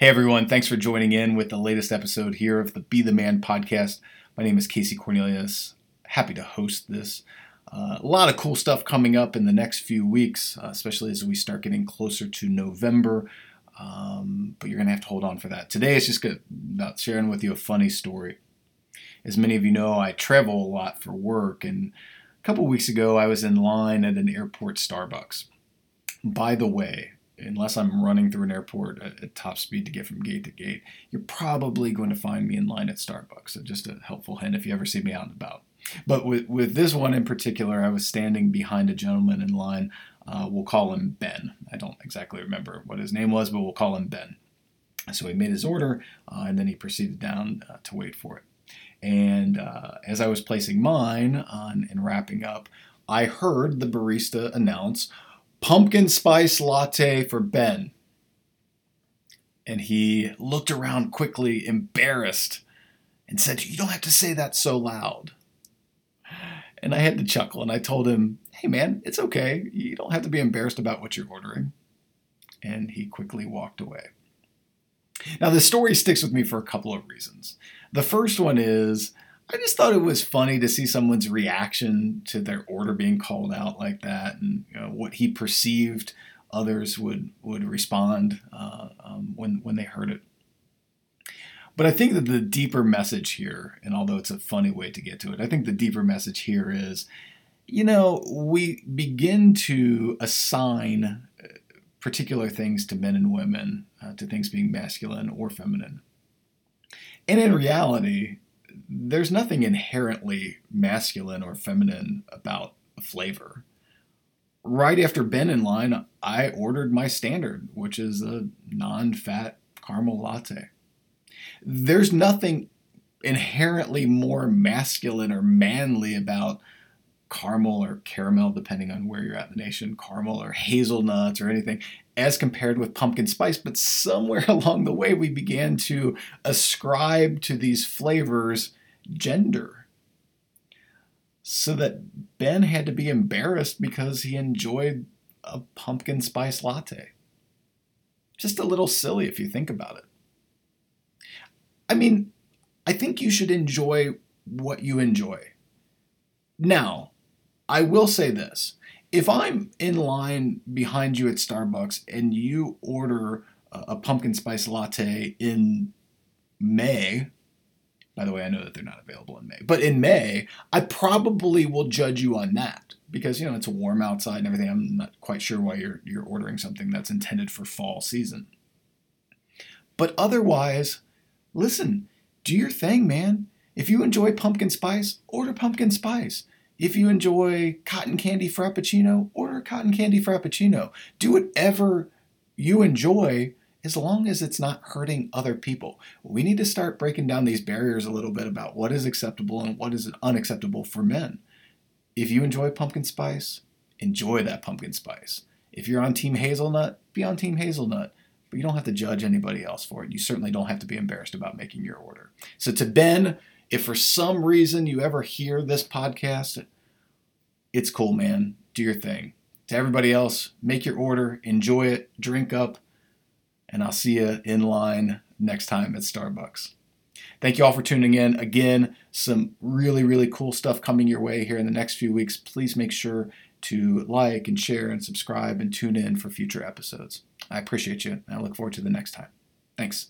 Hey everyone, thanks for joining in with the latest episode here of the Be the Man podcast. My name is Casey Cornelius. Happy to host this. Uh, a lot of cool stuff coming up in the next few weeks, uh, especially as we start getting closer to November. Um, but you're going to have to hold on for that. Today is just about sharing with you a funny story. As many of you know, I travel a lot for work, and a couple weeks ago I was in line at an airport Starbucks. By the way, unless I'm running through an airport at, at, top speed to get from gate to gate, you're probably going to find me in line at Starbucks. So just a helpful hint if you ever see me out and about. But with, with this one in particular, I was standing behind a gentleman in line. Uh, we'll call him Ben. I don't exactly remember what his name was, but we'll call him Ben. So he made his order, uh, and then he proceeded down uh, to wait for it. And uh, as I was placing mine on and wrapping up, I heard the barista announce, pumpkin spice latte for Ben. And he looked around quickly, embarrassed, and said, You don't have to say that so loud. And I had to chuckle and I told him, Hey man, it's okay. You don't have to be embarrassed about what you're ordering. And he quickly walked away. Now, the story sticks with me for a couple of reasons. The first one is I just thought it was funny to see someone's reaction to their order being called out like that, and you know, what he perceived others would would respond uh, um, when when they heard it. But I think that the deeper message here, and although it's a funny way to get to it, I think the deeper message here is, you know, we begin to assign uh, particular things to men and women, uh, to things being masculine or feminine. And in reality, there's nothing inherently masculine or feminine about a flavor. Right after Ben in line, I ordered my standard, which is a non fat caramel latte. There's nothing inherently more masculine or manly about caramel or caramel, depending on where you're at in the nation, caramel or hazelnuts or anything, as compared with pumpkin spice. But somewhere along the way, we began to ascribe to these flavors gender. So that Ben had to be embarrassed because he enjoyed a pumpkin spice latte. Just a little silly if you think about it. I mean, I think you should enjoy what you enjoy. Now, I will say this if I'm in line behind you at Starbucks and you order a pumpkin spice latte in May, by the way, I know that they're not available in May, but in May, I probably will judge you on that because you know it's warm outside and everything. I'm not quite sure why you're you're ordering something that's intended for fall season. But otherwise, listen, do your thing, man. If you enjoy pumpkin spice, order pumpkin spice. If you enjoy cotton candy frappuccino, order cotton candy frappuccino. Do whatever you enjoy as long as it's not hurting other people. We need to start breaking down these barriers a little bit about what is acceptable and what is unacceptable for men. If you enjoy pumpkin spice, enjoy that pumpkin spice. If you're on Team Hazelnut, be on Team Hazelnut. But you don't have to judge anybody else for it. You certainly don't have to be embarrassed about making your order. So, to Ben, if for some reason you ever hear this podcast, it's cool, man. Do your thing. To everybody else, make your order, enjoy it, drink up, and I'll see you in line next time at Starbucks. Thank you all for tuning in. Again, some really, really cool stuff coming your way here in the next few weeks. Please make sure to like and share and subscribe and tune in for future episodes. I appreciate you, and I look forward to the next time. Thanks.